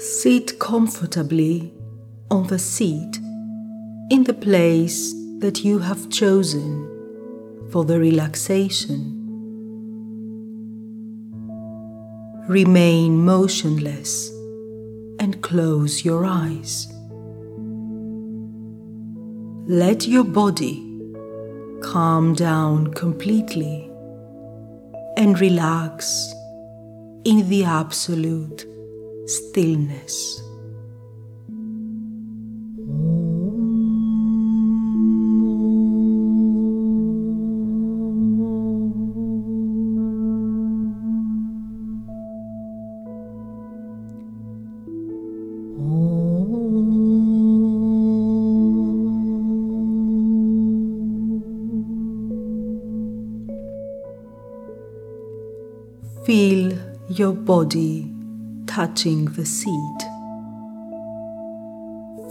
Sit comfortably on the seat in the place that you have chosen for the relaxation. Remain motionless and close your eyes. Let your body calm down completely and relax in the absolute stillness. Feel your body touching the seat.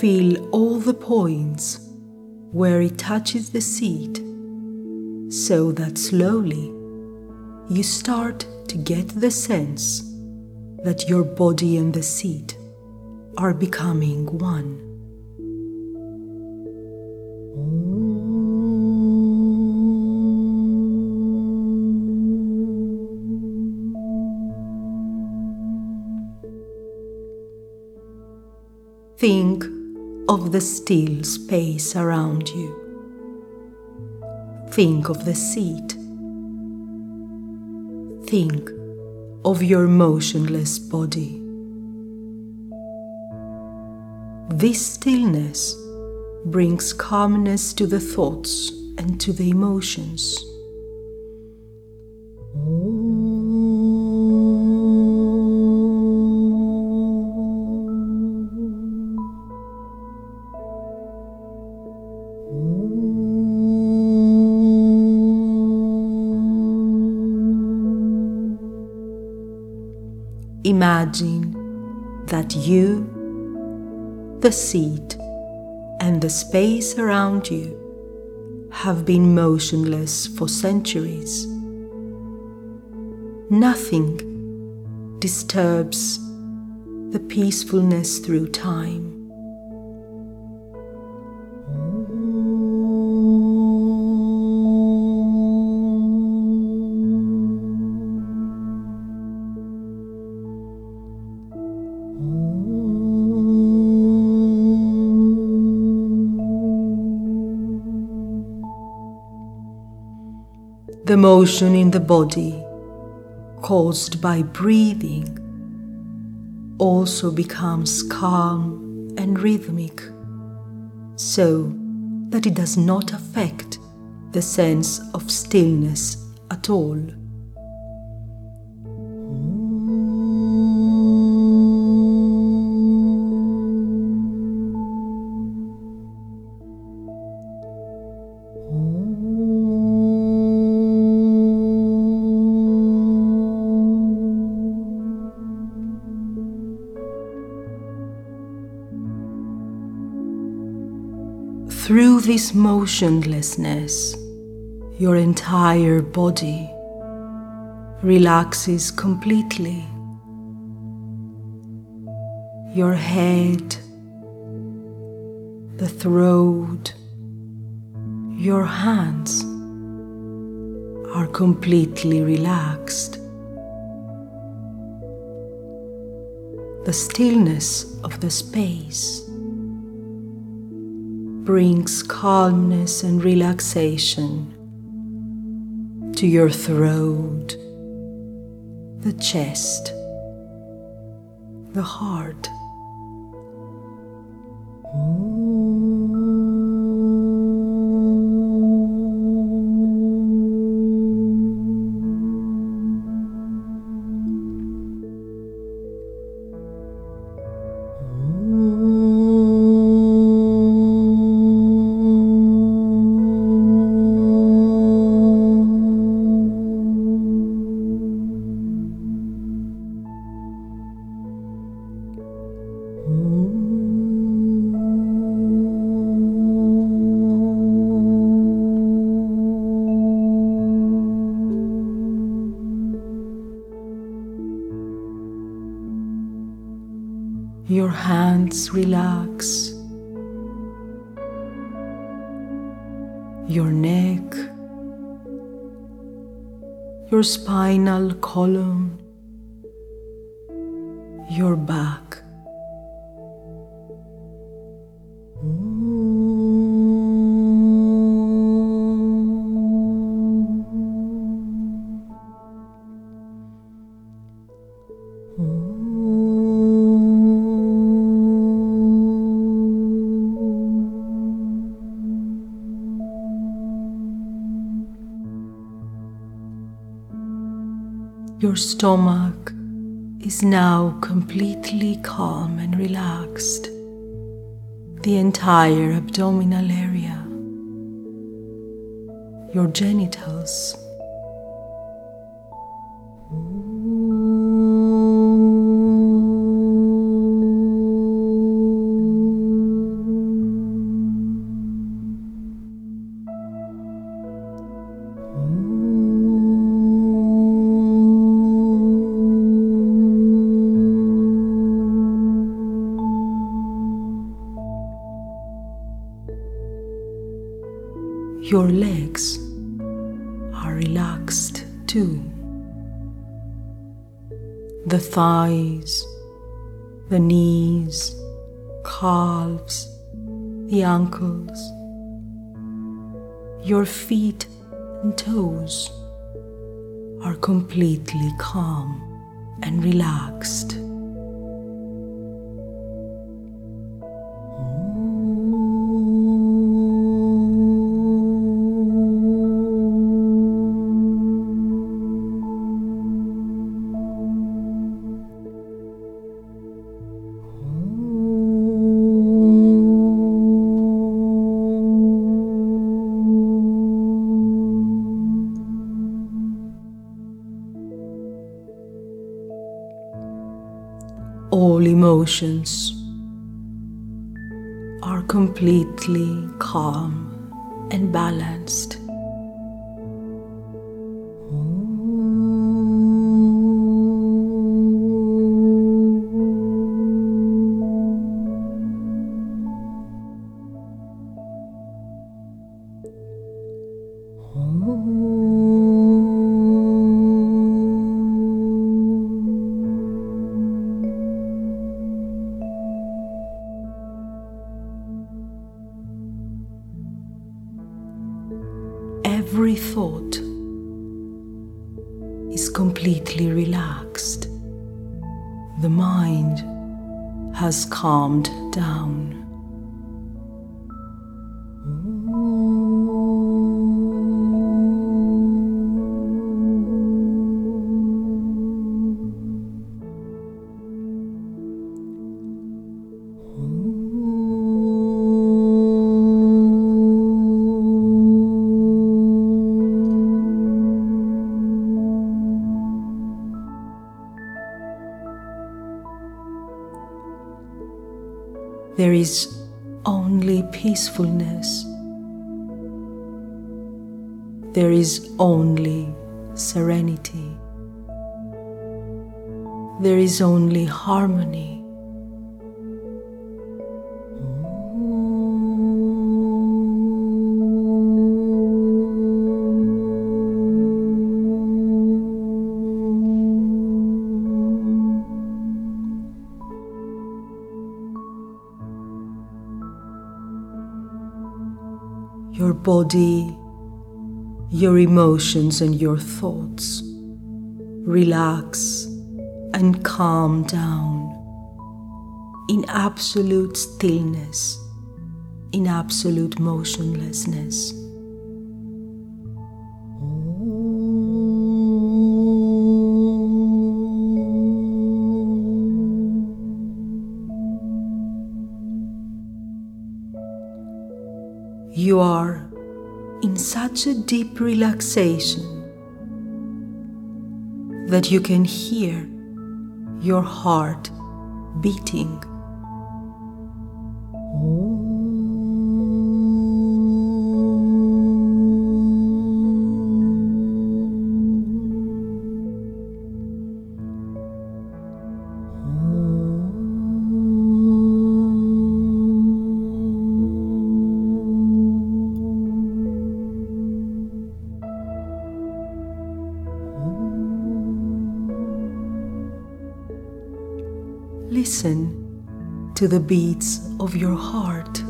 Feel all the points where it touches the seat so that slowly you start to get the sense that your body and the seat are becoming one. Think of the still space around you. Think of the seat. Think of your motionless body. This stillness brings calmness to the thoughts and to the emotions. Imagine that you, the seat, and the space around you have been motionless for centuries. Nothing disturbs the peacefulness through time. The motion in the body caused by breathing also becomes calm and rhythmic so that it does not affect the sense of stillness at all. This motionlessness, your entire body relaxes completely. Your head, the throat, your hands are completely relaxed. The stillness of the space brings calmness and relaxation to your throat, the chest, the heart. Your hands relax, your neck, your spinal column, your back. Your stomach is now completely calm and relaxed. The entire abdominal area, your genitals. Your legs are relaxed too. The thighs, the knees, calves, the ankles, your feet and toes are completely calm and relaxed. Emotions are completely calm and balanced. Completely relaxed. The mind has calmed down. There is only peacefulness. There is only serenity. There is only harmony. Your body, your emotions, and your thoughts relax and calm down in absolute stillness, in absolute motionlessness. You are in such a deep relaxation that you can hear your heart beating. Listen to the beats of your heart.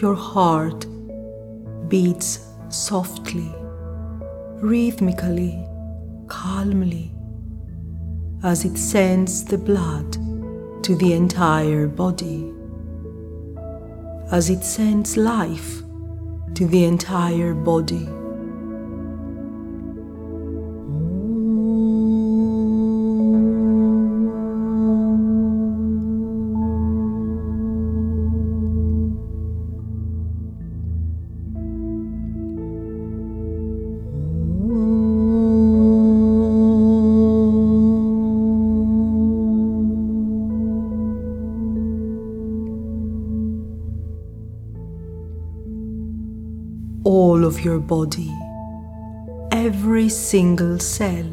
Your heart beats softly, rhythmically, calmly, as it sends the blood to the entire body, as it sends life to the entire body. Your body, every single cell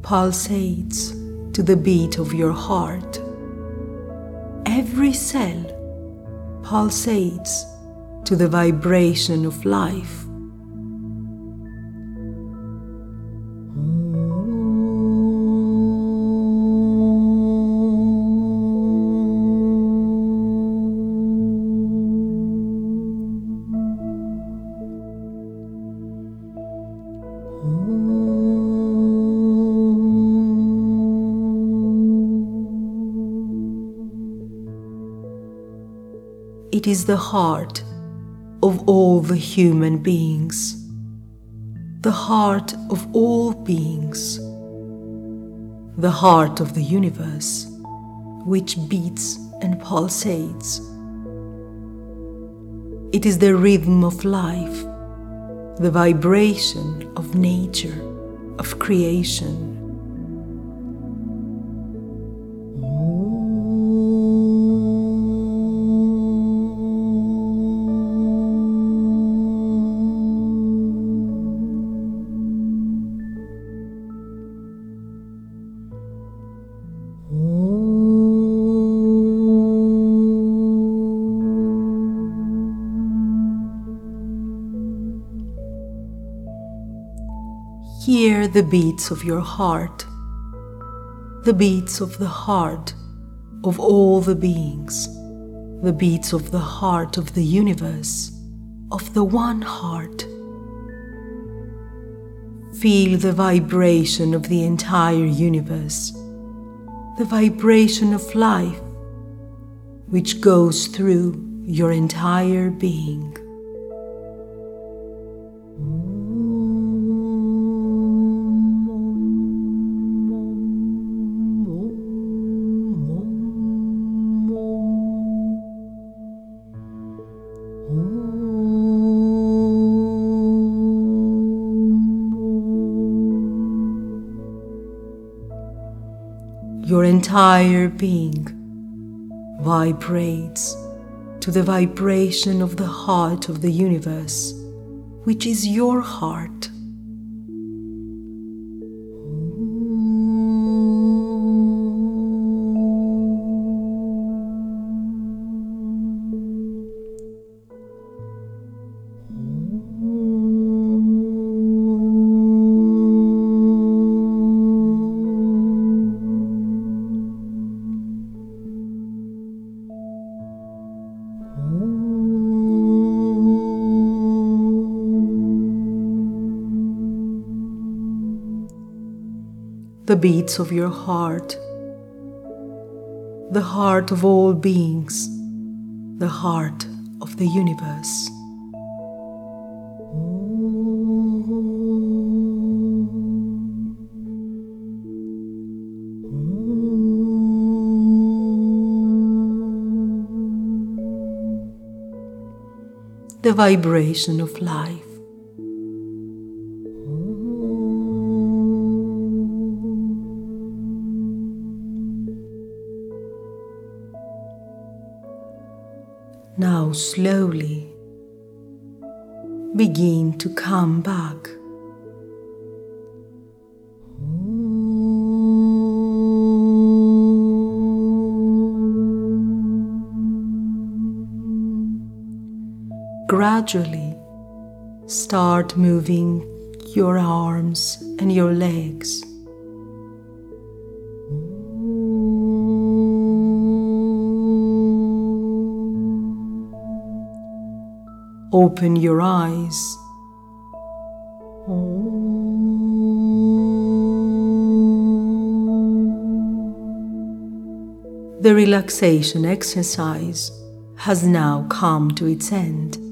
pulsates to the beat of your heart. Every cell pulsates to the vibration of life. It is the heart of all the human beings, the heart of all beings, the heart of the universe, which beats and pulsates. It is the rhythm of life, the vibration of nature, of creation. The beats of your heart, the beats of the heart of all the beings, the beats of the heart of the universe, of the one heart. Feel the vibration of the entire universe, the vibration of life which goes through your entire being. Your entire being vibrates to the vibration of the heart of the universe, which is your heart. The beats of your heart, the heart of all beings, the heart of the universe. The vibration of life. Slowly, begin to come back. Gradually start moving your arms and your legs. Open your eyes. The relaxation exercise has now come to its end.